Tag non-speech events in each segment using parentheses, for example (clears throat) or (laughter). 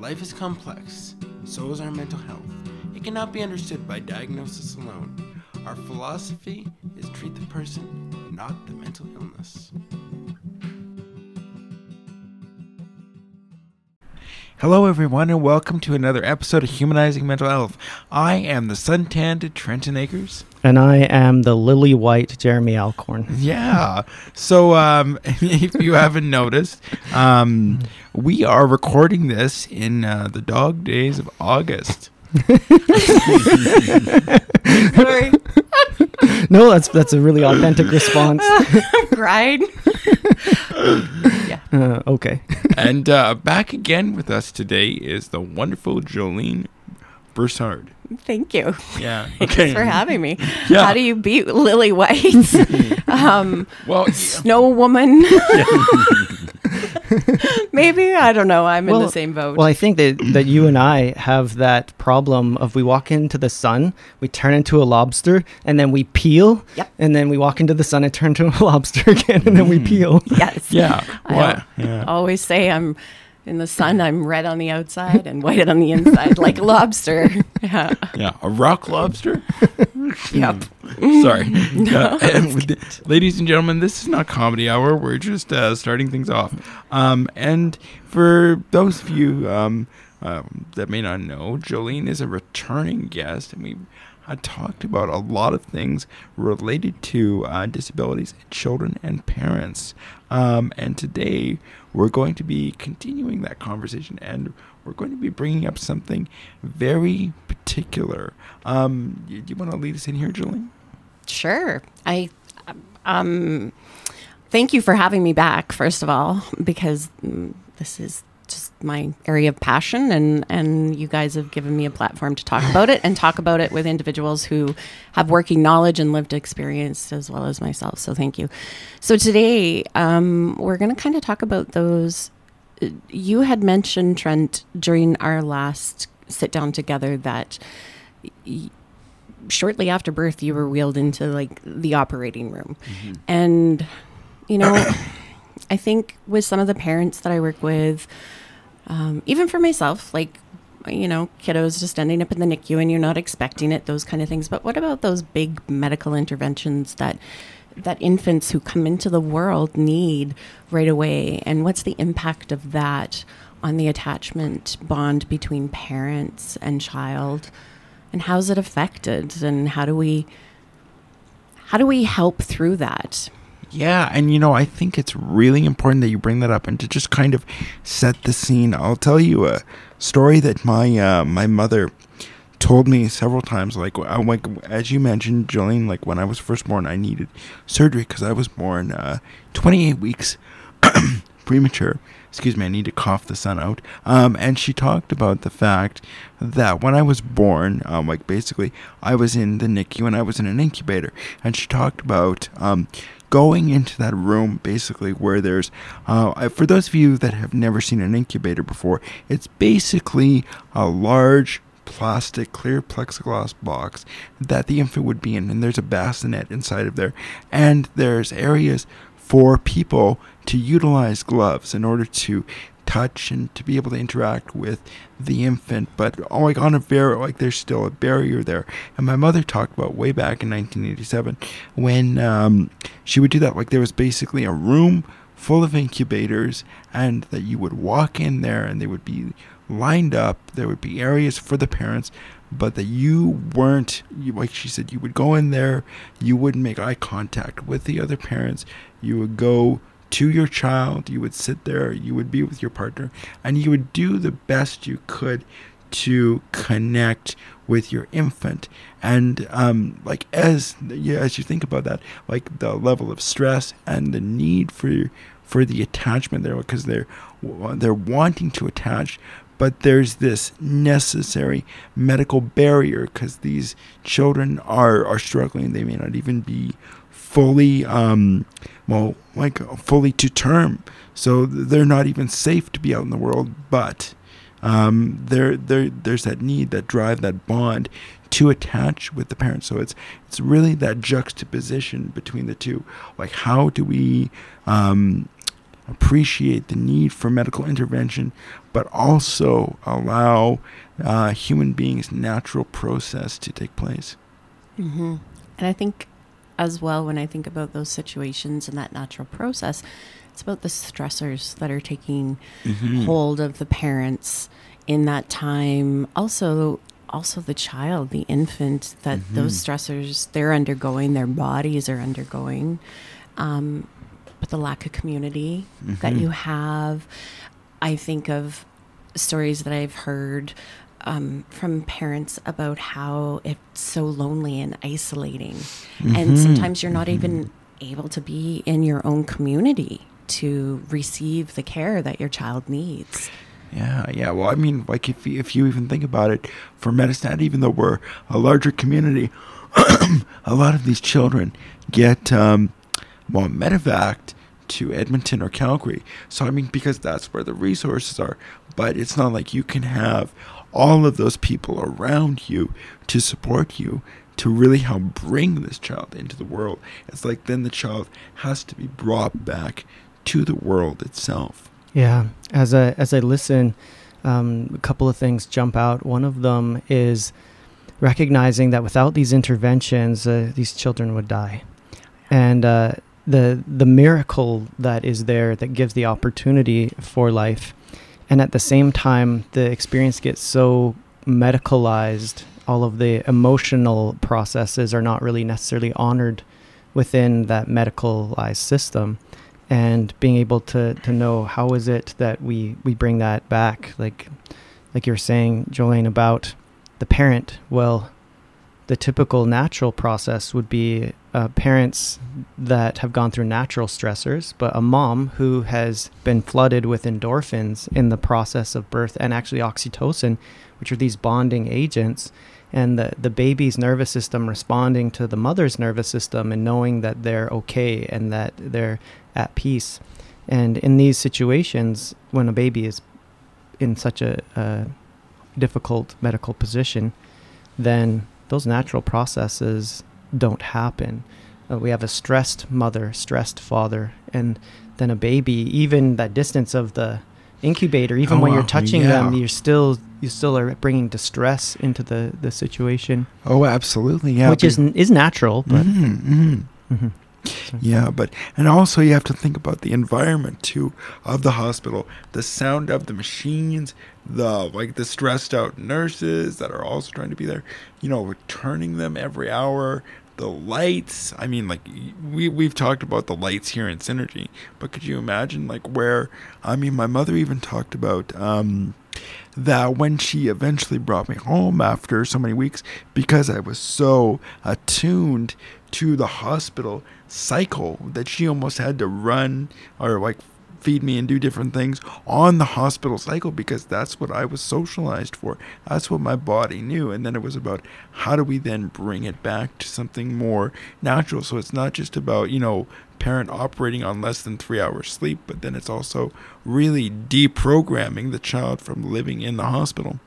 Life is complex, so is our mental health. It cannot be understood by diagnosis alone. Our philosophy is treat the person, not the mental illness. Hello, everyone, and welcome to another episode of Humanizing Mental Health. I am the suntanned Trenton Akers. And I am the lily white Jeremy Alcorn. Yeah. So, um, (laughs) if you haven't noticed, um, we are recording this in uh, the dog days of August. Sorry, (laughs) No, that's that's a really authentic response. (laughs) I'm crying. Yeah. (laughs) Uh, okay. (laughs) and uh, back again with us today is the wonderful Jolene Broussard. Thank you. Yeah. (laughs) Thanks for having me. Yeah. How do you beat Lily White? um, Well. Snow Woman. (laughs) Maybe I don't know. I'm in the same boat. Well, I think that that you and I have that problem of we walk into the sun, we turn into a lobster, and then we peel, Yep. and then we walk into the sun and turn into a (laughs) lobster again, and then we mm. peel. yes. yeah. What? Yeah. always say I'm in the sun. I'm red on the outside and white on the inside, like a lobster. (laughs) Yeah. Yeah. A rock lobster? Yep. Hmm. (laughs) Sorry. (laughs) Yeah, and with ladies and gentlemen, this is not comedy hour. We're just uh, starting things off. Um, and for those of you um, um, that may not know, Jolene is a returning guest, and we had talked about a lot of things related to uh, disabilities children and parents. Um, and today we're going to be continuing that conversation, and we're going to be bringing up something very particular. Um, do you want to lead us in here, Jolene? Sure. I um thank you for having me back first of all because mm, this is just my area of passion and and you guys have given me a platform to talk about it and talk about it with individuals who have working knowledge and lived experience as well as myself. So thank you. So today um we're going to kind of talk about those you had mentioned Trent during our last sit down together that shortly after birth you were wheeled into like the operating room. And you know (coughs) i think with some of the parents that i work with um, even for myself like you know kiddos just ending up in the nicu and you're not expecting it those kind of things. But what about those big medical interventions that that infants who come into the world need right away? And what's the impact of that on the attachment bond between parents and child and how's it affected and how do we how do we help through that Yeah, and you know, I think it's really important that you bring that up and to just kind of set the scene. I'll tell you a story that my uh, my mother told me several times. Like, I, like as you mentioned, Jolene, like when I was first born, I needed surgery because I was born uh, 28 weeks (clears throat) premature. Excuse me, I need to cough the sun out. Um, and she talked about the fact that when I was born, um, like basically, I was in the NICU and I was in an incubator. And she talked about um, going into that room, basically, where there's, uh, for those of you that have never seen an incubator before, it's basically a large plastic clear plexiglass box that the infant would be in and there's a bassinet inside of there and there's areas for people to utilize gloves in order to touch and to be able to interact with the infant. But oh, like on a very like there's still a barrier there. And my mother talked about way back in 1987 when um, she would do that. Like there was basically a room full of incubators and that you would walk in there and they would be lined up. There would be areas for the parents but that you weren't you, like she said you would go in there you wouldn't make eye contact with the other parents. You would go to your child you would sit there you would be with your partner and you would do the best you could to connect with your infant. And um, like as yeah, as you think about that like the level of stress and the need for for the attachment there because they're they're wanting to attach but there's this necessary medical barrier because these children are are struggling they may not even be fully um well like fully to term so they're not even safe to be out in the world but um, there, there, there's that need, that drive, that bond to attach with the parents. So it's it's really that juxtaposition between the two. Like, how do we um, appreciate the need for medical intervention, but also allow uh, human beings' natural process to take place. Mm-hmm. And I think, as well, when I think about those situations and that natural process, it's about the stressors that are taking Mhm. hold of the parents in that time. Also, also the child, the infant, that those Mhm. stressors they're undergoing, their bodies are undergoing. Um, but the lack of community that Mhm. you have, I think of stories that I've heard um, from parents about how it's so lonely and isolating. And Mhm. sometimes you're not Mhm. even able to be in your own community to receive the care that your child needs. Yeah, yeah. Well, I mean, like if you, if you even think about it, for Medicine Hat, even though we're a larger community, (clears throat) a lot of these children get um, well medevaced to Edmonton or Calgary. So I mean, because that's where the resources are. But it's not like you can have all of those people around you to support you to really help bring this child into the world. It's like then the child has to be brought back to the world itself. Yeah, as I as I listen, um, a couple of things jump out. One of them is recognizing that without these interventions, uh, these children would die, and uh, the the miracle that is there that gives the opportunity for life, and at the same time, the experience gets so medicalized. All of the emotional processes are not really necessarily honored within that medicalized system and being able to to know how is it that we we bring that back like like you're saying Jolene about the parent well the typical natural process would be uh, parents that have gone through natural stressors but a mom who has been flooded with endorphins in the process of birth and actually oxytocin which are these bonding agents and the, the baby's nervous system responding to the mother's nervous system and knowing that they're okay and that they're at peace. And in these situations, when a baby is in such a, a difficult medical position, then those natural processes don't happen. Uh, we have a stressed mother, stressed father, and then a baby, even that distance of the incubator, even Oh, when you're touching them, you're still you still are bringing distress into the, the situation, Oh, absolutely. Yeah. which is n- is natural, but Mhm, mhm. mhm. Yeah, but and also you have to think about the environment too of the hospital, the sound of the machines, the like the stressed out nurses that are also trying to be there, you know, returning them every hour, the lights. I mean, like we we've talked about the lights here in Synergy, but could you imagine like where? I mean, my mother even talked about um, that when she eventually brought me home after so many weeks because I was so attuned to the hospital cycle that she almost had to run or like feed me and do different things on the hospital cycle because that's what I was socialized for. That's what my body knew. And then it was about how do we then bring it back to something more natural. So it's not just about, you know, parent operating on less than three hours sleep, but then it's also really deprogramming the child from living in the hospital.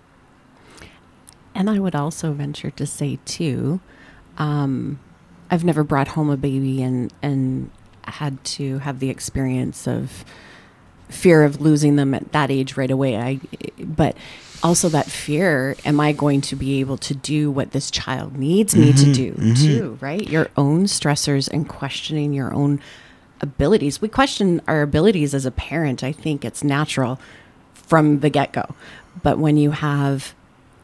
And I would also venture to say too, um, I've never brought home a baby and and had to have the experience of fear of losing them at that age right away. I, but also that fear: Am I going to be able to do what this child needs me to Mhm, do? mhm. Too right, your own stressors and questioning your own abilities. We question our abilities as a parent. I think it's natural from the get go. But when you have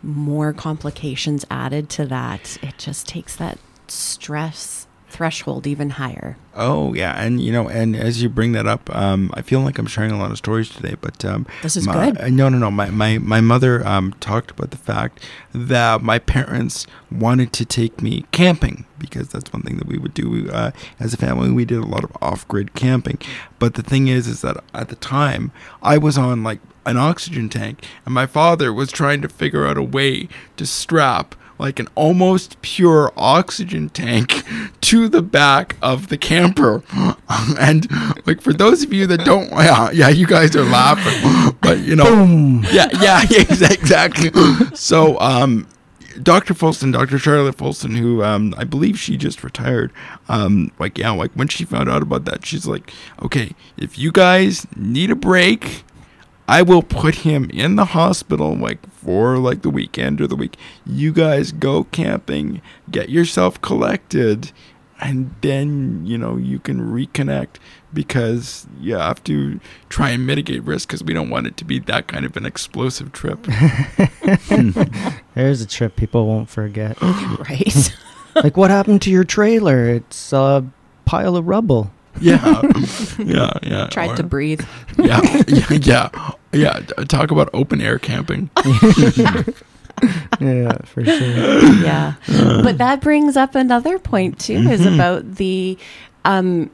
more complications added to that, it just takes that stress threshold even higher. Oh yeah, and you know, and as you bring that up, um, I feel like I'm sharing a lot of stories today. But um, This is my- good. uh, No, no, no. My my my mother um, talked about the fact that my parents wanted to take me camping because that's one thing that we would do uh, as a family. We did a lot of off-grid camping. But the thing is, is that at the time I was on like an oxygen tank, and my father was trying to figure out a way to strap like an almost pure oxygen tank (laughs) to the back of the camper. (laughs) and like for those of you that don't, (laughs) yeah, yeah you guys are laughing, but you know, Boom. yeah, yeah, exa- exactly. So, um, Dr. Folston, Dr. Charlotte Folston, who um, I believe she just retired. Um, like yeah, like when she found out about that, she's like, okay, if you guys need a break, I will put him in the hospital like for like the weekend or the week. You guys go camping, get yourself collected, and then you know you can reconnect because you have to try and mitigate risk because we don't want it to be that kind of an explosive trip. (laughs) There's a trip people won't forget. (gasps) right. (laughs) like, what happened to your trailer? It's a pile of rubble. (laughs) (laughs) yeah, yeah, yeah. Tried or- to breathe. yeah, yeah, yeah, yeah. Talk about open air camping. (laughs) yeah, for sure. yeah but that brings up another point too is Mhm. about the um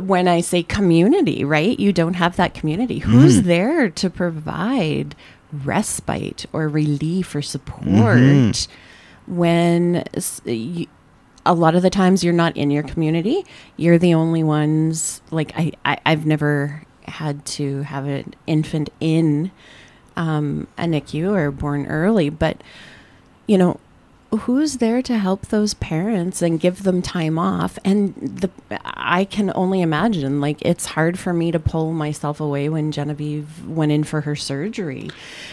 when i say community right you don't have that community who's Mhm. there to provide respite or relief or support Mhm. when s- you, a lot of the times you're not in your community. You're the only ones like i, I i've never had to have an infant in um, a nicu or born early but you know who's there to help those parents and give them time off? And the i can only imagine like it's hard for me to pull myself away when genevieve went in for her surgery.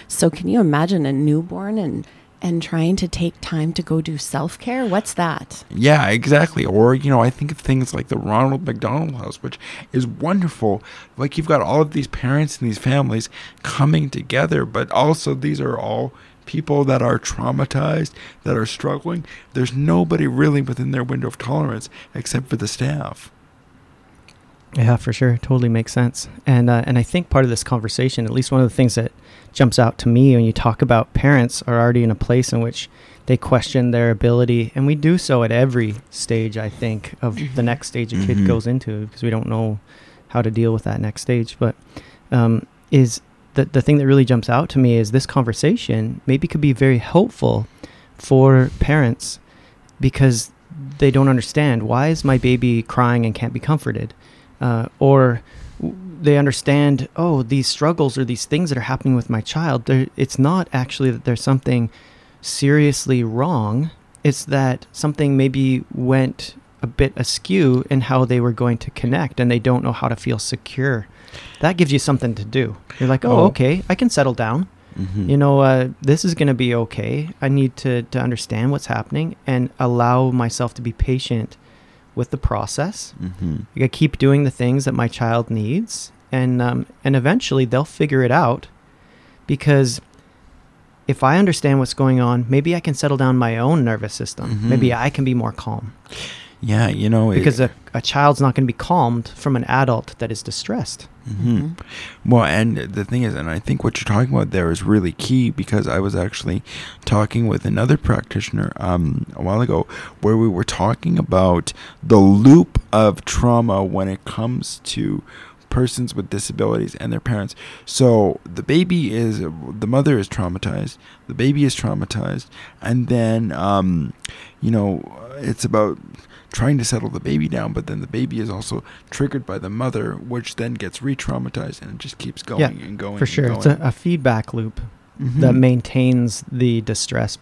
So can you imagine a newborn and and trying to take time to go do self-care what's that Yeah, exactly. Or, you know, I think of things like the Ronald McDonald House, which is wonderful. Like, you've got all of these parents and these families coming together, but also these are all people that are traumatized, that are struggling. There's nobody really within their window of tolerance except for the staff. Yeah, for sure. Totally makes sense. And uh, and I think part of this conversation, at least one of the things that jumps out to me when you talk about parents are already in a place in which they question their ability, and we do so at every stage. I think of the next stage a kid Mhm. goes into because we don't know how to deal with that next stage. But um, is the the thing that really jumps out to me is this conversation maybe could be very helpful for parents because they don't understand why is my baby crying and can't be comforted uh, or they understand oh these struggles or these things that are happening with my child it's not actually that there's something seriously wrong it's that something maybe went a bit askew in how they were going to connect and they don't know how to feel secure that gives you something to do you're like oh Oh. okay i can settle down Mm-hmm. you know, uh, this is going to be okay. I need to, to understand what's happening and allow myself to be patient with the process. Mm-hmm. I gotta keep doing the things that my child needs, and um, and eventually they'll figure it out. Because if I understand what's going on, maybe I can settle down my own nervous system. Mhm. Maybe I can be more calm. Yeah, you know, it- Because a, a child's not going to be calmed from an adult that is distressed. Mhm. Well, and the thing is, and I think what you're talking about there is really key because I was actually talking with another practitioner um, a while ago where we were talking about the loop of trauma when it comes to persons with disabilities and their parents. So the baby is, the mother is traumatized, the baby is traumatized, and then, um, you know, it's about trying to settle the baby down, but then the baby is also triggered by the mother, which then gets re-traumatized, and it just keeps going Yeah, and going. For sure. It's a, a feedback loop Mhm. that maintains the distress.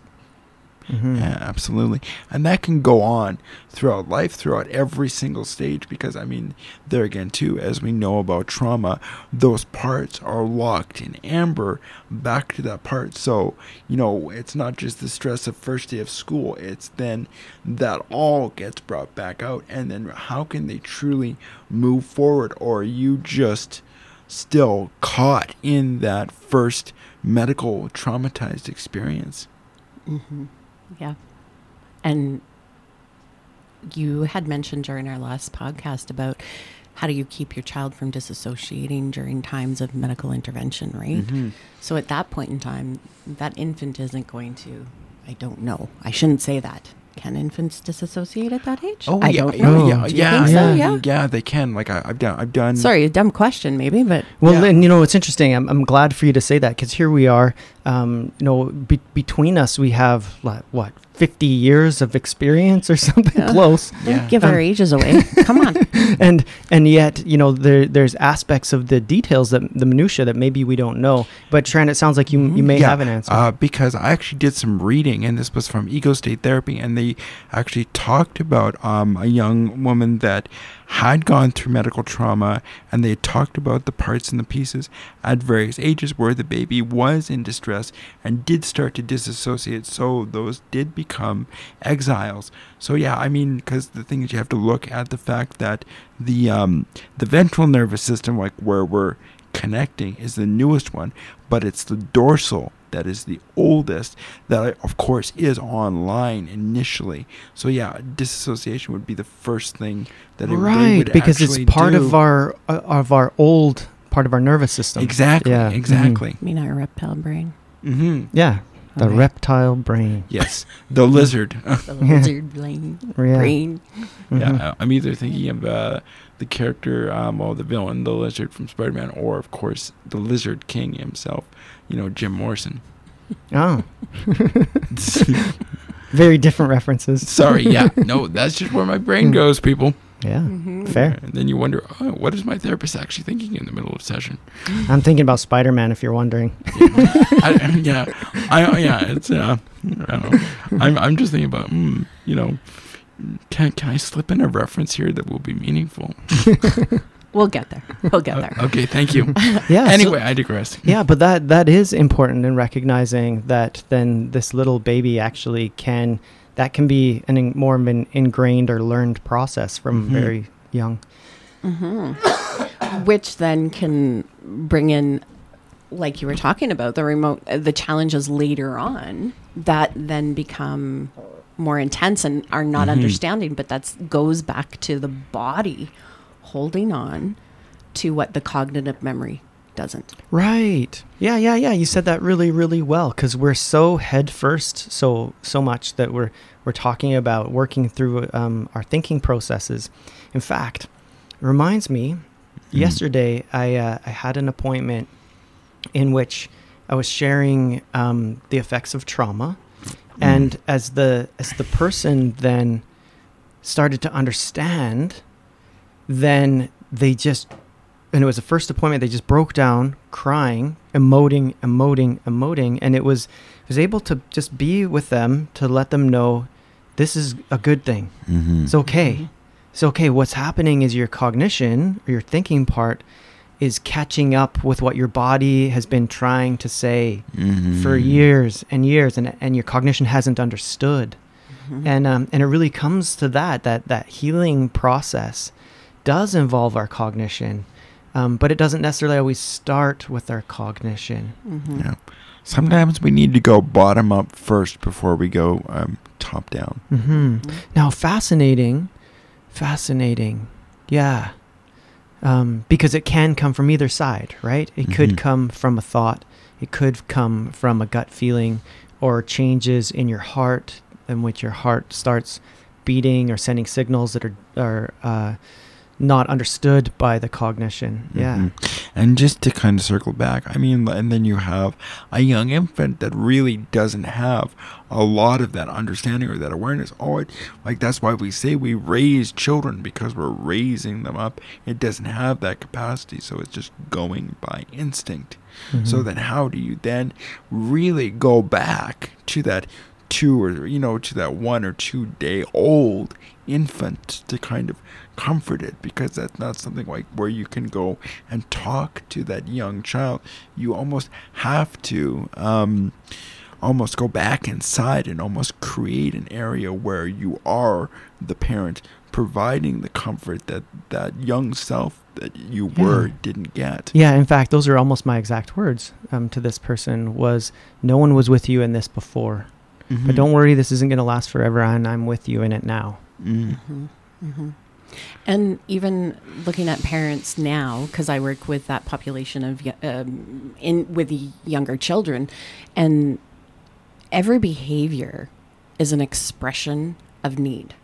Mhm. Yeah, absolutely. And that can go on throughout life, throughout every single stage, because I mean, there again, too, as we know about trauma, those parts are locked in amber back to that part. So, you know, it's not just the stress of first day of school, it's then that all gets brought back out. And then how can they truly move forward? Or are you just still caught in that first medical traumatized experience? hmm Yeah. And you had mentioned during our last podcast about how do you keep your child from disassociating during times of medical intervention, right? Mhm. So at that point in time, that infant isn't going to, I don't know. I shouldn't say that. Can infants disassociate at that age? Oh I yeah, don't yeah, know. yeah, Do you yeah, think so? yeah, Yeah. yeah, They can. Like I, I've done. I've done. Sorry, a dumb question, maybe, but Well, Yeah. and you know, it's interesting. I'm, I'm glad for you to say that because here we are. Um, you know, be- between us, we have like, what 50 years of experience or (laughs) something close. Don't Yeah. give our Um, ages away. (laughs) Come on. (laughs) and and yet you know there there's aspects of the details that the minutia that maybe we don't know but Trent it sounds like you you may Yeah, have an answer Uh, because I actually did some reading, and this was from Ego State Therapy, and they actually talked about um, a young woman that had gone through medical trauma, and they talked about the parts and the pieces at various ages where the baby was in distress and did start to disassociate. So those did become exiles. So yeah, I mean, because the thing is, you have to look at the fact that the um, the ventral nervous system, like where we're connecting, is the newest one, but it's the dorsal that is the oldest that of course is online initially so yeah disassociation would be the first thing that it, they right would because it's part do. of our uh, of our old part of our nervous system exactly Yeah, exactly I mean, our reptile brain. hmm yeah the Okay. reptile brain yes the lizard (laughs) The lizard (laughs) brain. yeah, brain. Mhm. yeah i'm either thinking of uh, the character um, or the villain the lizard from spider-man or of course the lizard king himself you know jim morrison. Oh. (laughs) Very different references. Sorry yeah. (laughs) No that's just where my brain goes people. Yeah Mhm. fair. And then you wonder oh, what is my therapist actually thinking in the middle of session? (gasps) I'm thinking about spider-man if you're wondering. (laughs) I, yeah, I yeah, it's uh, I don't know. I'm I'm just thinking about mm, you know, can can I slip in a reference here that will be meaningful? (laughs) We'll get there. We'll get there. okay, thank you. (laughs) yeah so- anyway, I digress. (laughs) yeah but that that is important in recognizing that then this little baby actually can that can be an in, more of an ingrained or learned process from Mhm. very young hmm (coughs) Which then can bring in, like you were talking about, the remote, uh, the challenges later on that then become more intense and are not Mhm. understanding. But that goes back to the body holding on to what the cognitive memory doesn't. Right. Yeah, yeah, yeah. You said that really, really well because we're so head first, so so much that we're we're talking about working through um, our thinking processes. In fact, it reminds me. Mm. Yesterday, I uh, I had an appointment in which I was sharing um, the effects of trauma, and as the as the person then started to understand, then they just and it was the first appointment they just broke down crying emoting emoting emoting. And it was I was able to just be with them to let them know this is a good thing. Mm-hmm. it's okay. It's okay. What's happening is your cognition or your thinking part is catching up with what your body has been trying to say Mm-hmm. for years and years and, and your cognition hasn't understood Mhm. and um, and it really comes to that that that healing process does involve our cognition um, but it doesn't necessarily always start with our cognition Mhm. Yeah. Sometimes we need to go bottom up first before we go um, top down. hmm Mhm. now fascinating fascinating yeah um, because it can come from either side right it Mhm. could come from a thought it could come from a gut feeling or changes in your heart in which your heart starts beating or sending signals that are are uh, not understood by the cognition yeah Mhm. And just to kind of circle back, I mean, and then you have a young infant that really doesn't have a lot of that understanding or that awareness. Oh, it, like that's why we say we raise children because we're raising them up. It doesn't have that capacity, so it's just going by instinct. So Mhm. then, how do you then really go back to that two or you know to that one or two day old infant to kind of comfort it because that's not something like where you can go and talk to that young child you almost have to um, almost go back inside and almost create an area where you are the parent providing the comfort that that young self that you Yeah. were didn't get Yeah, in fact, those are almost my exact words um, to this person was no one was with you in this before. But Mhm. don't worry, this isn't going to last forever and I'm with you in it now. Mm. Mhm. And even looking at parents now, because I work with that population of um, in with the younger children, and every behavior is an expression of need.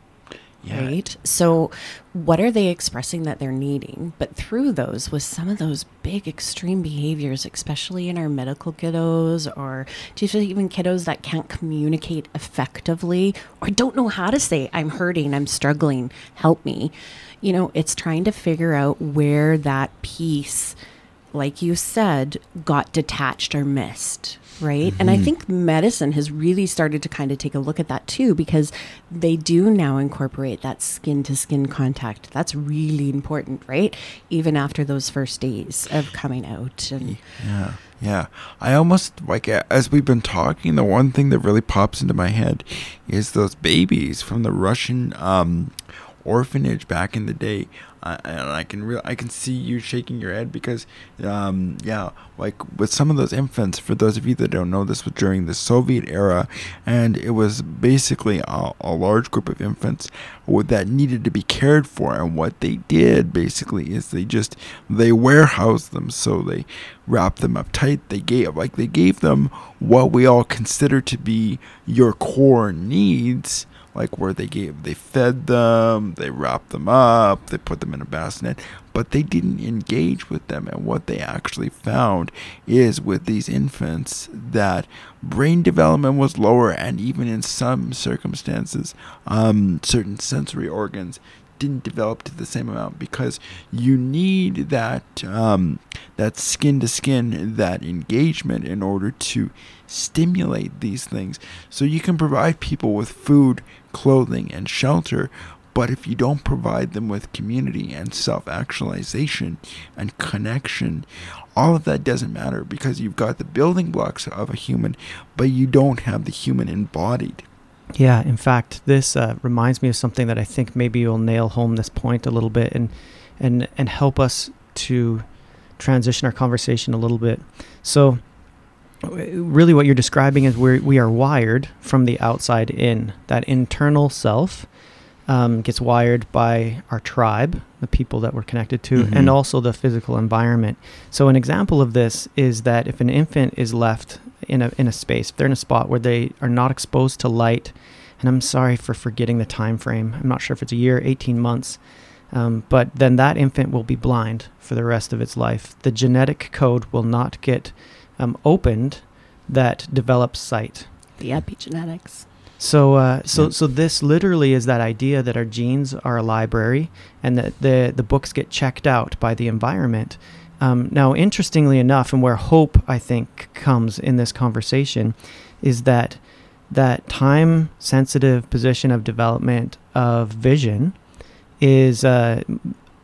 Yeah. right? So, what are they expressing that they're needing? But through those, with some of those big extreme behaviors, especially in our medical kiddos or just even kiddos that can't communicate effectively or don't know how to say, I'm hurting, I'm struggling, help me. You know, it's trying to figure out where that piece, like you said, got detached or missed right? And I think medicine has really started to kind of take a look at that too because they do now incorporate that skin to skin contact. That's really important, right? Even after those first days of coming out and Yeah, yeah. I almost like as we've been talking, the one thing that really pops into my head is those babies from the Russian um, orphanage back in the day. Uh, and I can real I can see you shaking your head because, um, yeah, like with some of those infants. For those of you that don't know, this was during the Soviet era, and it was basically a, a large group of infants that needed to be cared for. And what they did basically is they just they warehoused them, so they wrapped them up tight. They gave like they gave them what we all consider to be your core needs like where they gave they fed them they wrapped them up they put them in a bassinet but they didn't engage with them. And what they actually found is with these infants that brain development was lower and even in some circumstances um, certain sensory organs didn't develop to the same amount. Because you need that um, that skin to skin that engagement in order to stimulate these things so you can provide people with food clothing and shelter but if you don't provide them with community and self actualization and connection, all of that doesn't matter because you've got the building blocks of a human, but you don't have the human embodied. Yeah, in fact, this uh, reminds me of something that I think maybe will nail home this point a little bit and and and help us to transition our conversation a little bit. So, really, what you're describing is we we are wired from the outside in. That internal self um, gets wired by our tribe, the people that we're connected to, and Mhm. also the physical environment. So, an example of this is that if an infant is left in a in a space, if they're in a spot where they are not exposed to light, and I'm sorry for forgetting the time frame. I'm not sure if it's a year, 18 months, um, but then that infant will be blind for the rest of its life. The genetic code will not get um, opened that develops sight. the epigenetics. So, uh, so, so this literally is that idea that our genes are a library, and that the the books get checked out by the environment. Um, now, interestingly enough, and where hope I think comes in this conversation, is that that time sensitive position of development of vision is uh,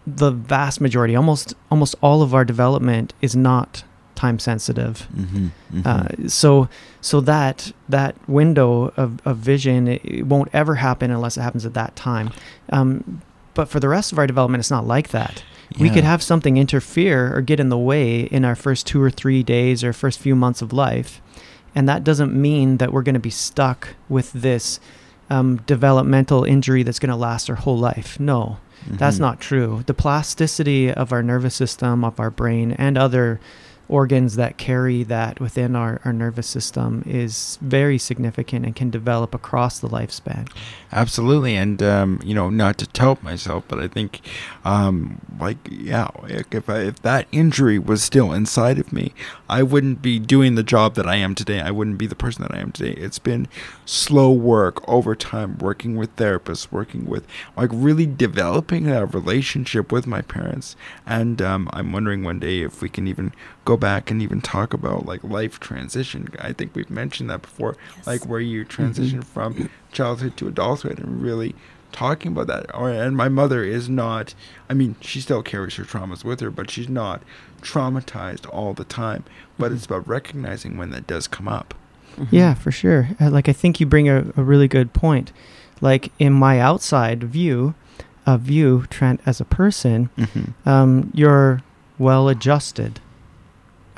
the vast majority, almost almost all of our development is not time sensitive. Mm-hmm, Uh, so so that that window of, of vision it, it won't ever happen unless it happens at that time. Um, but for the rest of our development, it's not like that. We could have something interfere or get in the way in our first two or three days or first few months of life, and that doesn't mean that we're going to be stuck with this um, developmental injury that's going to last our whole life. No, that's Mhm. not true. The plasticity of our nervous system, of our brain, and other organs that carry that within our, our nervous system is very significant and can develop across the lifespan. Absolutely, and um, you know, not to tout myself, but I think, um, like, yeah, if I, if that injury was still inside of me, I wouldn't be doing the job that I am today. I wouldn't be the person that I am today. It's been slow work over time, working with therapists, working with, like, really developing a relationship with my parents, and um, I'm wondering one day if we can even go back and even talk about like life transition. I think we've mentioned that before, Yes. like where you transition from childhood to adulthood and really talking about that. Or and my mother is not I mean, she still carries her traumas with her, but she's not traumatized all the time. But it's about recognizing when that does come up. Yeah, for sure. Uh, like I think you bring a, a really good point. Like in my outside view of you, Trent, as a person, Mm-hmm. um, you're well adjusted.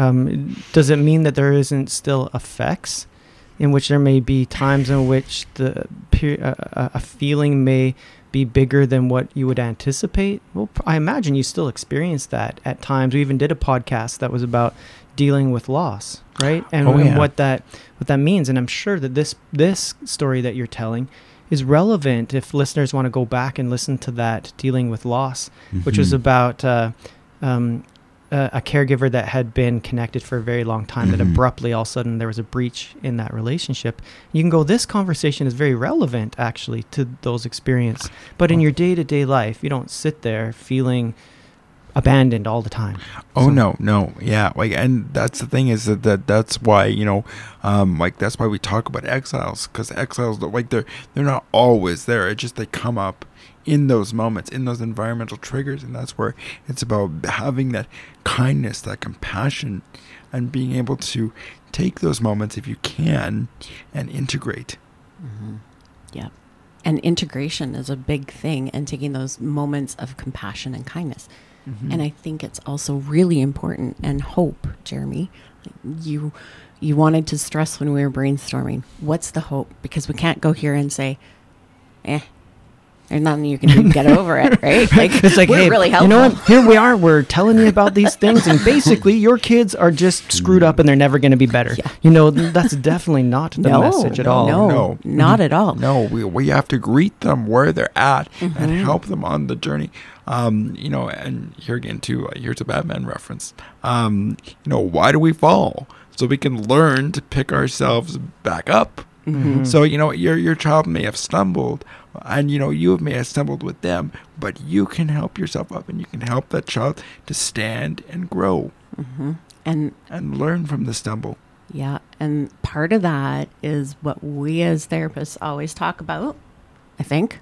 Um, does it mean that there isn't still effects in which there may be times in which the uh, uh, a feeling may be bigger than what you would anticipate? Well, I imagine you still experience that at times. We even did a podcast that was about dealing with loss, right? And, Oh, and what that what that means. And I'm sure that this this story that you're telling is relevant if listeners want to go back and listen to that dealing with loss, which was Mhm. about uh, um, a, a caregiver that had been connected for a very long time. That Mhm. abruptly, all of a sudden, there was a breach in that relationship. You can go. This conversation is very relevant, actually, to those experiences. But in your day to day life, you don't sit there feeling abandoned all the time. Oh So- no, no, yeah, like, and that's the thing is that, that that's why you know, um, like that's why we talk about exiles because exiles, like they're they're not always there. It's just they come up in those moments, in those environmental triggers, and that's where it's about having that kindness, that compassion, and being able to take those moments if you can and integrate. Mm-hmm. Yeah. And integration is a big thing, and taking those moments of compassion and kindness. Mm-hmm. And I think it's also really important and hope, Jeremy. You you wanted to stress when we were brainstorming. What's the hope? Because we can't go here and say, eh, there's nothing you can do to get (laughs) over it, right? Like It's like, we're hey, really you know what? Here we are. We're telling you about these things, and basically, your kids are just screwed up, and they're never going to be better. Yeah. You know, that's definitely not the no, message at no, all. No, No. not at all. No, we, we have to greet them where they're at and Mhm. help them on the journey. Um, you know, and here again too, uh, here's a Batman reference. Um, you know, why do we fall? So we can learn to pick ourselves back up. Mhm. So you know, your your child may have stumbled, and you know you may have stumbled with them, but you can help yourself up, and you can help that child to stand and grow Mhm. And and learn from the stumble. Yeah, and part of that is what we as therapists always talk about. I think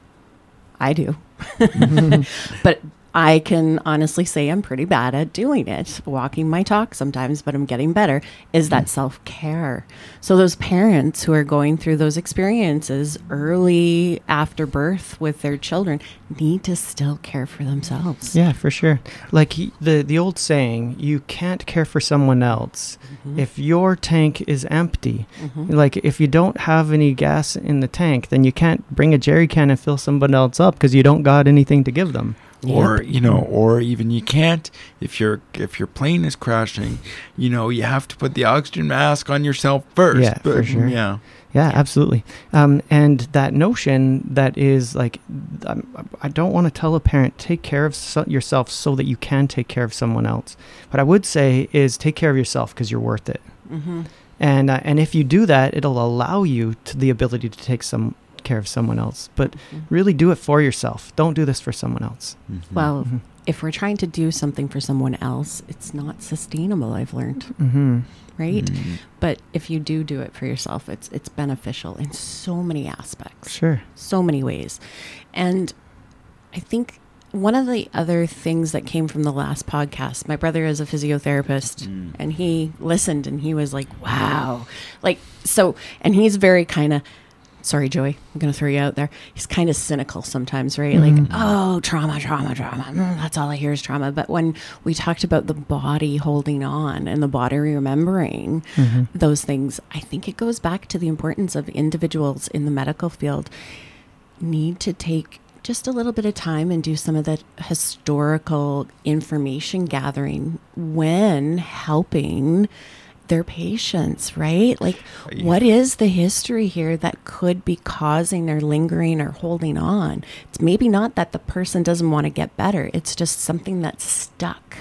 I do. (laughs) (laughs) but I can honestly say I'm pretty bad at doing it, walking my talk sometimes, but I'm getting better. Is that self care? So, those parents who are going through those experiences early after birth with their children need to still care for themselves. Yeah, for sure. Like he, the the old saying, you can't care for someone else Mhm. if your tank is empty. Mhm. Like if you don't have any gas in the tank, then you can't bring a jerry can and fill someone else up because you don't got anything to give them. Or you know or even you can't if your if your plane is crashing you know you have to put the oxygen mask on yourself first Yeah, for sure. yeah Yeah, absolutely. Um, and that notion that is like, um, I don't want to tell a parent take care of so- yourself so that you can take care of someone else. What I would say is take care of yourself because you're worth it. Mhm. And uh, and if you do that, it'll allow you to the ability to take some care of someone else. But Mhm. really, do it for yourself. Don't do this for someone else. Well, Mhm. if we're trying to do something for someone else, it's not sustainable, I've learned, Mm-hmm. right? Mhm. But if you do do it for yourself, it's it's beneficial in so many aspects, Sure. so many ways. And I think one of the other things that came from the last podcast, my brother is a physiotherapist Mm. and he listened and he was like, "Wow." Like so and he's very kind of sorry, Joey, I'm going to throw you out there. He's kind of cynical sometimes, right? Mhm. Like, oh, trauma, trauma, trauma. Mm, that's all I hear is trauma. But when we talked about the body holding on and the body remembering Mhm. those things, I think it goes back to the importance of individuals in the medical field need to take just a little bit of time and do some of the historical information gathering when helping their patients, right? Like, Yeah. what is the history here that could be causing their lingering or holding on? It's maybe not that the person doesn't want to get better, it's just something that's stuck.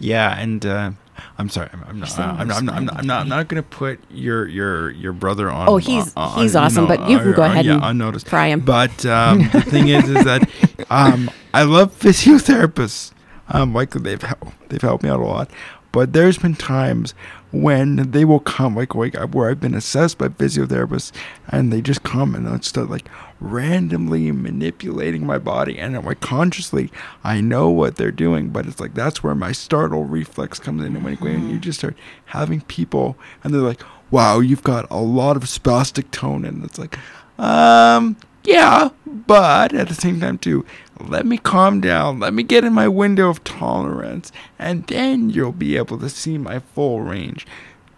yeah and uh I'm sorry. I'm, I'm not. I'm not. I'm not. I'm not. I'm not, I'm not going to put your your your brother on. Oh, he's- on- he's awesome, but you can go uh, ahead yeah, and unnoticed. fry him. But um, (laughs) the thing is, is that um, I love physiotherapists. Um, like they've hel- they've helped me out a lot. But there's been times when they will come, like, like where I've been assessed by physiotherapists, and they just come and start like randomly manipulating my body, and I'm like consciously, I know what they're doing, but it's like that's where my startle reflex comes in, and when, when you just start having people, and they're like, "Wow, you've got a lot of spastic tone," and it's like, um, yeah, but at the same time too, let me calm down, let me get in my window of tolerance, and then you'll be able to see my full range.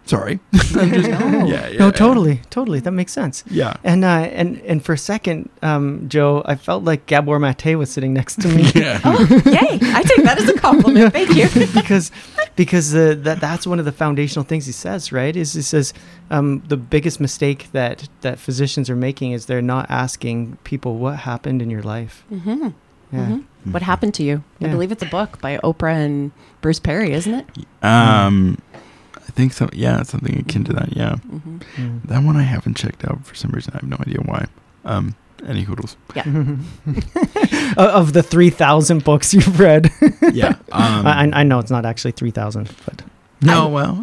Sorry. (laughs) I'm just- (laughs) No. yeah, yeah. No, totally, totally. That makes sense. Yeah. And uh, and and for a second, um, Joe, I felt like Gabor Mate was sitting next to me. (laughs) Yeah. Oh, yay! I take that as a compliment. Thank you. because because uh, that that's one of the foundational things he says, right? Is he says um, the biggest mistake that that physicians are making is they're not asking people what happened in your life. Mm-hmm. Yeah. hmm What happened to you? I believe it's a book by Oprah and Bruce Perry, isn't it? Um, I think so. Yeah, something akin to that. Yeah, Mm-hmm. Mm. that one I haven't checked out for some reason. I have no idea why. Um, any hoodles? (laughs) O- of the three thousand books you've read, (laughs) Yeah. Um, I, I know it's not actually three thousand, but no, I- well,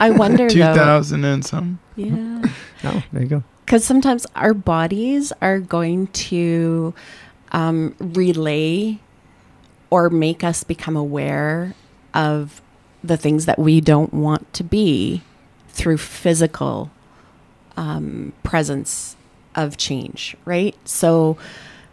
I wonder 2,000 and some. Yeah. no, (laughs) there you go. because sometimes our bodies are going to um, relay or make us become aware of the things that we don't want to be through physical um, presence of change, right? So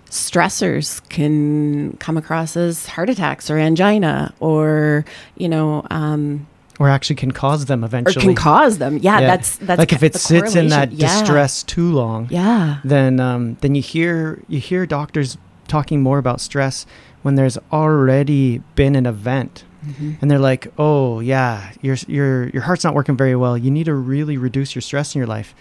stressors can come across as heart attacks or angina or, you know, um, Or actually can cause them eventually. or can cause them. Yeah, Yeah. that's that's like if it sits in that. Yeah. distress too long, Yeah. then um, then you hear you hear doctors talking more about stress when there's already been an event Mhm. and they're like oh yeah your your your heart's not working very well you need to really reduce your stress in your life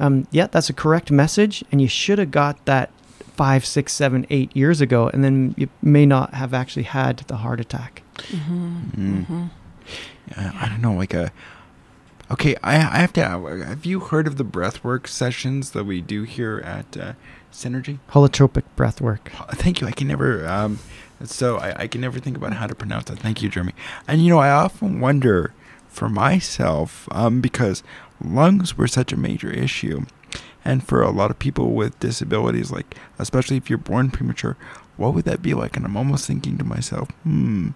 um, yeah that's a correct message and you should have got that five six seven eight years ago and then you may not have actually had the heart attack Mhm. Mm. Mhm. Yeah, I don't know, like a. Okay, I I have to. Have you heard of the breathwork sessions that we do here at uh, Synergy? holotropic breath work Thank you. I can never. Um, so I, I can never think about how to pronounce that. Thank you, Jeremy. And you know, I often wonder for myself um, because lungs were such a major issue, and for a lot of people with disabilities, like especially if you're born premature, what would that be like? And I'm almost thinking to myself, hmm,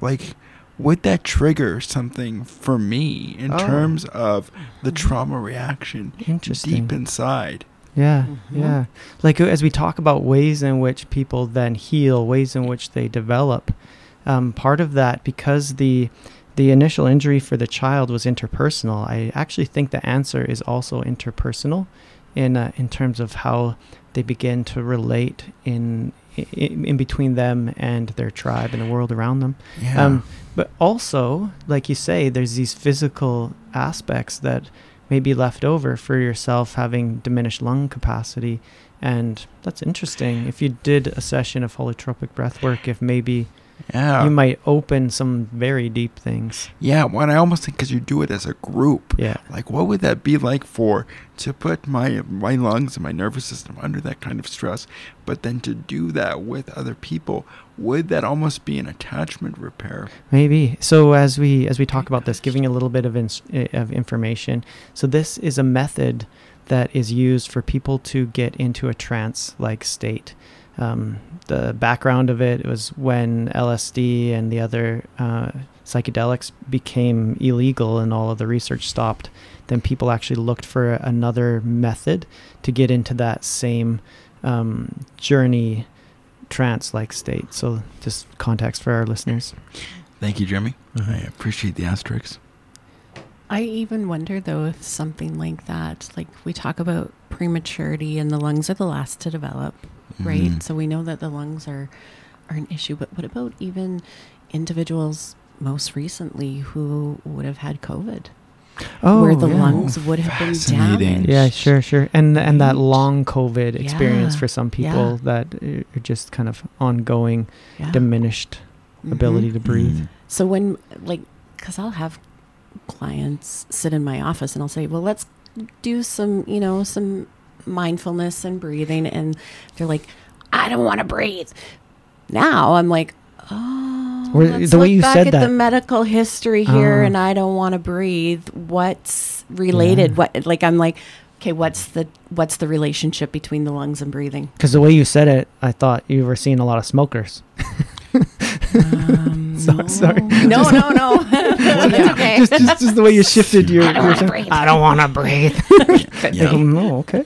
like. Would that trigger something for me in Oh. terms of the trauma reaction interesting deep inside? Yeah, Mhm. yeah. Like as we talk about ways in which people then heal, ways in which they develop, um, part of that because the the initial injury for the child was interpersonal. I actually think the answer is also interpersonal, in uh, in terms of how they begin to relate in, in in between them and their tribe and the world around them. Yeah. Um, but also, like you say, there's these physical aspects that may be left over for yourself having diminished lung capacity. And that's interesting. If you did a session of holotropic breath work, if maybe yeah. you might open some very deep things. Yeah, and I almost think because you do it as a group, Yeah. like what would that be like for to put my my lungs and my nervous system under that kind of stress, but then to do that with other people, would that almost be an attachment repair? Maybe. So as we as we talk about this, giving a little bit of ins- eh, of information. So this is a method that is used for people to get into a trance-like state. Um, the background of it was when LSD and the other uh, psychedelics became illegal and all of the research stopped. Then people actually looked for another method to get into that same um, journey trance-like state. So just context for our listeners. Thank you, Jeremy. Mhm. I appreciate the asterisks. I even wonder though if something like that, like we talk about prematurity and the lungs are the last to develop, right? Mhm. So we know that the lungs are are an issue, but what about even individuals most recently who would have had COVID, Oh, where the yeah. lungs would have been Fascinating. damaged? Yeah, sure, sure. And and that long COVID experience for some yeah. people that are just kind of ongoing, Yeah. diminished Mhm. ability to breathe. Mm. So when like, because I'll have clients sit in my office and I'll say, well, let's do some, you know, some mindfulness and breathing, and they're like, I don't want to breathe. Now I'm like, oh, let's the way you back said at that- the medical history here, Ah. and I don't want to breathe. What's related? Yeah. What like I'm like, okay, what's the what's the relationship between the lungs and breathing? Because the way you said it, I thought you were seeing a lot of smokers. Um, (laughs) So- no. sorry. No, (laughs) no, no. (laughs) That's okay. just, just, just the way you shifted your. I don't your wanna breathe. I don't want to breathe. Yeah. Like, no, okay.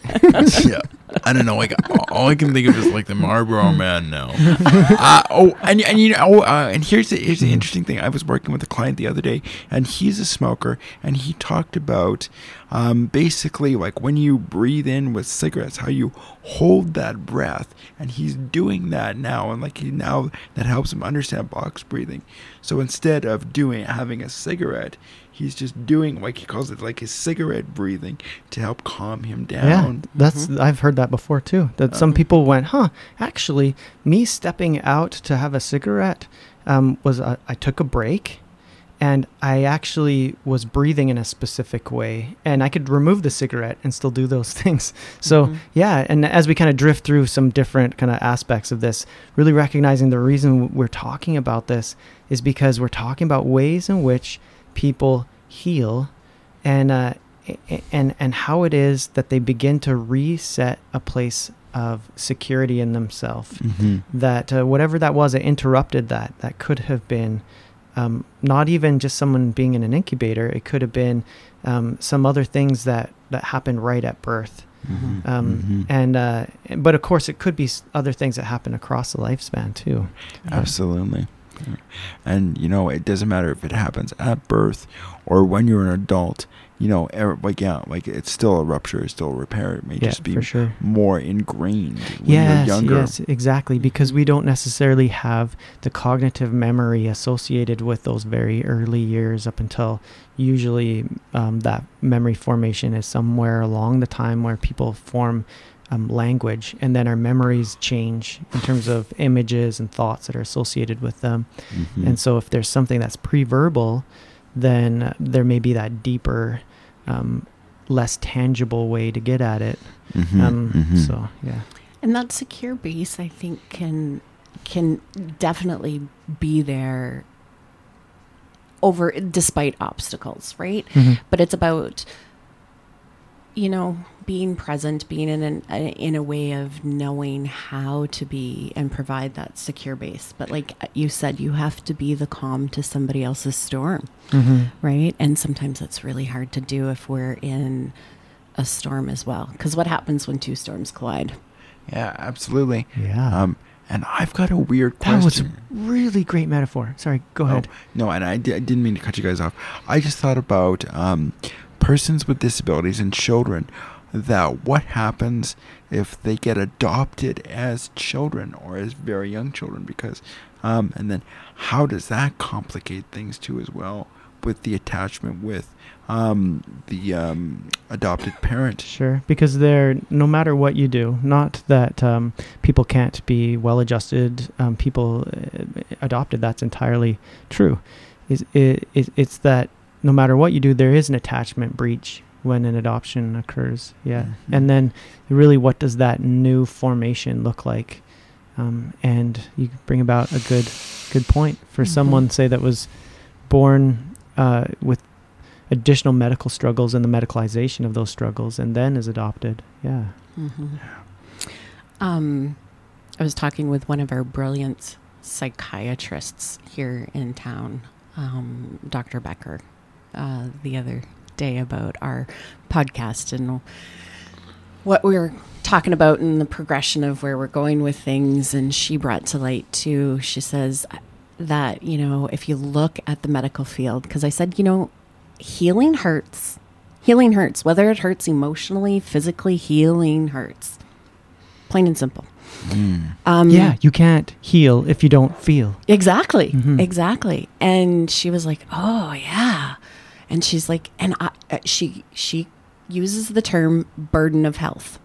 yeah. I don't know. Like all- I can think of is like the Marlboro Man now. uh, oh, and and you know, oh, uh, and here's the here's the interesting thing. I was working with a client the other day, and he's a smoker, and he talked about um, basically like when you breathe in with cigarettes, how you hold that breath, and he's doing that now, and like he now that helps him understand box breathing. So instead of doing having a cigarette. He's just doing like he calls it like his cigarette breathing to help calm him down. Yeah, down. that's I've heard that before too. That some Um, people went, huh? Actually, me stepping out to have a cigarette um, was a, I took a break, and I actually was breathing in a specific way, and I could remove the cigarette and still do those (laughs) things. So Mhm. yeah, and as we kind of drift through some different kind of aspects of this, really recognizing the reason we're talking about this is because we're talking about ways in which people heal and uh, and and how it is that they begin to reset a place of security in themselves Mm-hmm. that uh, whatever that was that interrupted that that could have been um, not even just someone being in an incubator it could have been um, some other things that that happened right at birth Mm-hmm. um, and uh, but of course it could be other things that happen across the lifespan too Absolutely. Yeah. And you know, it doesn't matter if it happens at birth or when you're an adult. You know, er, like yeah, like it's still a rupture, it's still a repair. It may yeah just be sure more ingrained when yes, you're younger. yes, exactly. Because we don't necessarily have the cognitive memory associated with those very early years up until usually um, that memory formation is somewhere along the time where people form um, language and then our memories change in terms of images and thoughts that are associated with them. Mhm. And so if there's something that's pre-verbal, then there may be that deeper, um, less tangible way to get at it. Mhm, Um, mhm. So yeah. And that secure base, I think, can can definitely be there over despite obstacles, right? But it's about you know being present, being in an uh, in a way of knowing how to be and provide that secure base. But like you said, you have to be the calm to somebody else's storm, Mm-hmm. right? And sometimes it's really hard to do if we're in a storm as well. Because what happens when two storms collide? yeah, absolutely. Yeah. Um, and I've got a weird question. that was a really great metaphor. Sorry, go ahead. Oh, no, and I, I didn't mean to cut you guys off. I just thought about um, persons with disabilities and children. That what happens if they get adopted as children or as very young children? Because, um, and then how does that complicate things too as well with the attachment with um, the um, adopted parent? Sure, because they're no matter what you do, not that um, people can't be well-adjusted, um, people uh, adopted. That's entirely true. Is it, it's that no matter what you do, there is an attachment breach when an adoption occurs. Yeah, Mhm. and then really, what does that new formation look like? Um, and you bring about a good, good point for Mhm. someone say that was born uh, with additional medical struggles and the medicalization of those struggles and then is adopted. Yeah. Mm-hmm. Um, I was talking with one of our brilliant psychiatrists here in town, um, Dr. Becker, uh, the other day about our podcast and what we are talking about and the progression of where we're going with things. And she brought to light, too, she says that, you know, if you look at the medical field, because I said, you know, healing hurts. Healing hurts, whether it hurts emotionally, physically, healing hurts. Plain and simple. Mm. Um, yeah. You can't heal if you don't feel. Exactly. Mhm. Exactly. And she was like, "Oh, yeah." And she's like, and I, uh, she she uses the term burden of health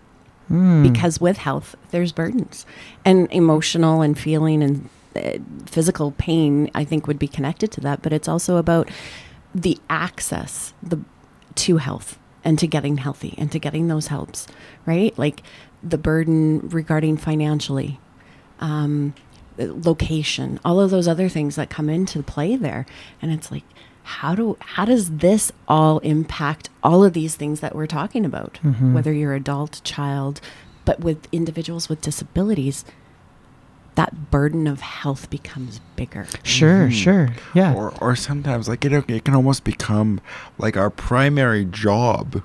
Mm. because with health there's burdens and emotional and feeling and uh, physical pain I think would be connected to that, but it's also about the access the to health and to getting healthy and to getting those helps, right? Like the burden regarding financially, um, location, all of those other things that come into play there, and it's like. How do how does this all impact all of these things that we're talking about? Mhm. Whether you're adult, child, but with individuals with disabilities, that burden of health becomes bigger. Sure, Mhm. sure. Yeah. Or, or sometimes like it, it can almost become like our primary job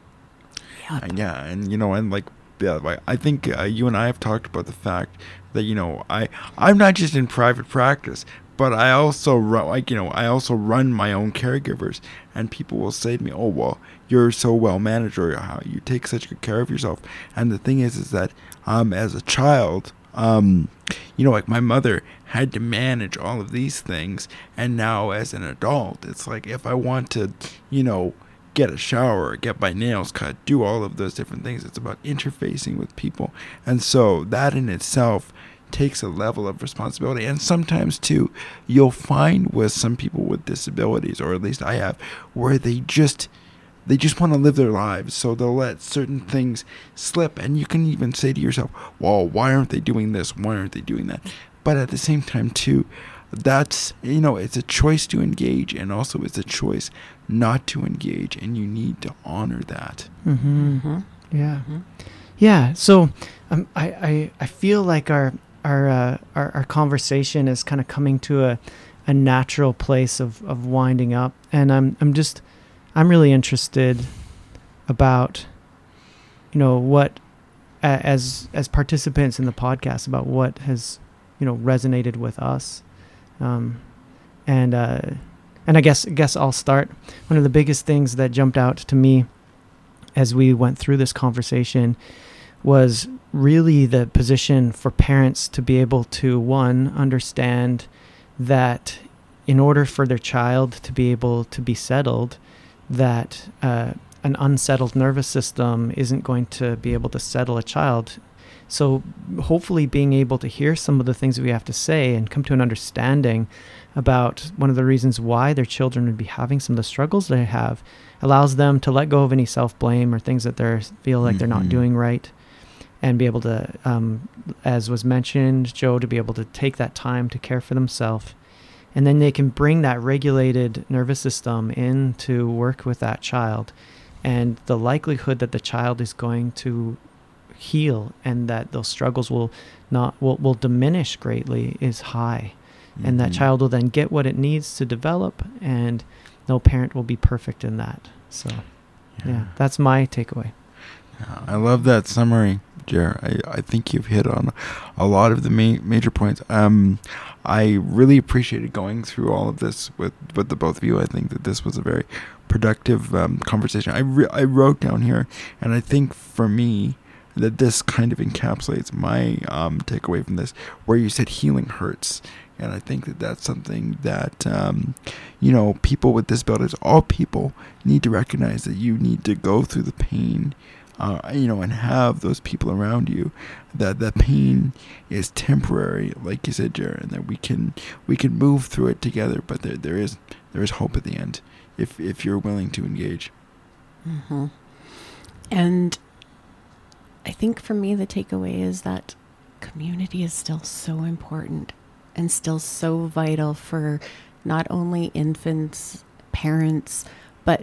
Yep. And yeah, and you know, and like the other way. I think uh, you and I have talked about the fact that you know I I'm not just in private practice, but I also run like you know I also run my own caregivers, and people will say to me, "Oh well, you're so well managed, or how you take such good care of yourself." And the thing is, is that um as a child, um, you know, like my mother had to manage all of these things, and now as an adult, it's like if I want to, you know get a shower, get my nails cut, do all of those different things. It's about interfacing with people. And so that in itself takes a level of responsibility. And sometimes, too, you'll find with some people with disabilities, or at least I have, where they just they just want to live their lives so they'll let certain things slip and you can even say to yourself well why aren't they doing this why aren't they doing that but at the same time too that's you know it's a choice to engage and also it's a choice not to engage and you need to honor that Mm-hmm. Mm-hmm. Yeah. Mm-hmm. Yeah. So um, I, I I feel like our our uh, our, our conversation is kind of coming to a, a natural place of, of winding up, and I'm I'm just I'm really interested about you know what as as participants in the podcast about what has you know resonated with us, um, and uh, and I guess I guess I'll start. One of the biggest things that jumped out to me as we went through this conversation was really the position for parents to be able to one understand that in order for their child to be able to be settled that uh, an unsettled nervous system isn't going to be able to settle a child so hopefully being able to hear some of the things that we have to say and come to an understanding about one of the reasons why their children would be having some of the struggles they have allows them to let go of any self-blame or things that they feel like they're not Mhm. doing right and be able to um, as was mentioned joe to be able to take that time to care for themselves. And then they can bring that regulated nervous system in to work with that child. And the likelihood that the child is going to heal and that those struggles will not will, will diminish greatly is high. And that Mhm. child will then get what it needs to develop and no parent will be perfect in that. So yeah, that's my takeaway. I love that summary, Jer. I, I think you've hit on a lot of the ma- major points. Um, I really appreciated going through all of this with, with the both of you. I think that this was a very productive um, conversation. I, re- I wrote down here, and I think for me, that this kind of encapsulates my um, takeaway from this, where you said healing hurts. And I think that that's something that, um, you know, people with disabilities, all people, need to recognize that you need to go through the pain uh, you know, and have those people around you, that that pain is temporary, like you said, Jared, and that we can we can move through it together. But there there is there is hope at the end if if you're willing to engage. Mm-hmm. And I think for me, the takeaway is that community is still so important and still so vital for not only infants, parents, but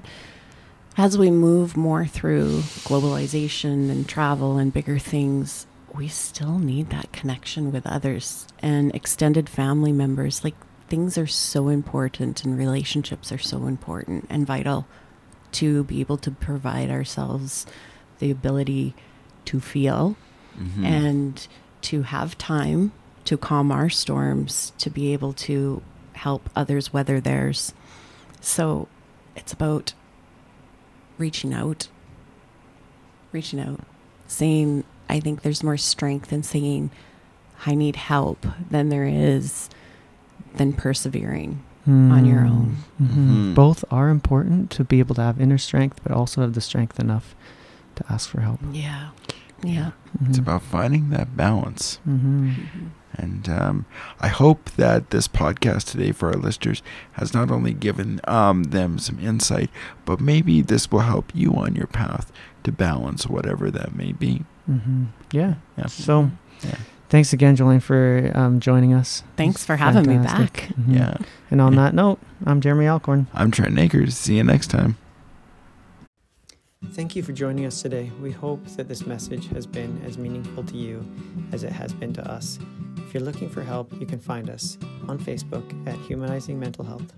as we move more through globalization and travel and bigger things, we still need that connection with others and extended family members. Like things are so important and relationships are so important and vital to be able to provide ourselves the ability to feel Mm-hmm. and to have time to calm our storms, to be able to help others weather theirs. So it's about reaching out, reaching out, saying, I think there's more strength in saying, I need help than there is than persevering on your own. hmm Mhm. Both are important to be able to have inner strength, but also have the strength enough to ask for help. Yeah. Yeah. It's Mhm. about finding that balance. Mhm. Mhm. And um, I hope that this podcast today for our listeners has not only given um, them some insight, but maybe this will help you on your path to balance whatever that may be. Mhm. Yeah. Yeah. So, Yeah. thanks again, Jolene, for um, joining us. Thanks for having me Fantastic. back. Mhm. Yeah. And on Yeah. that note, I'm Jeremy Alcorn. I'm Trent Akers. See you next time. Thank you for joining us today. We hope that this message has been as meaningful to you as it has been to us. If you're looking for help, you can find us on Facebook at Humanizing Mental Health.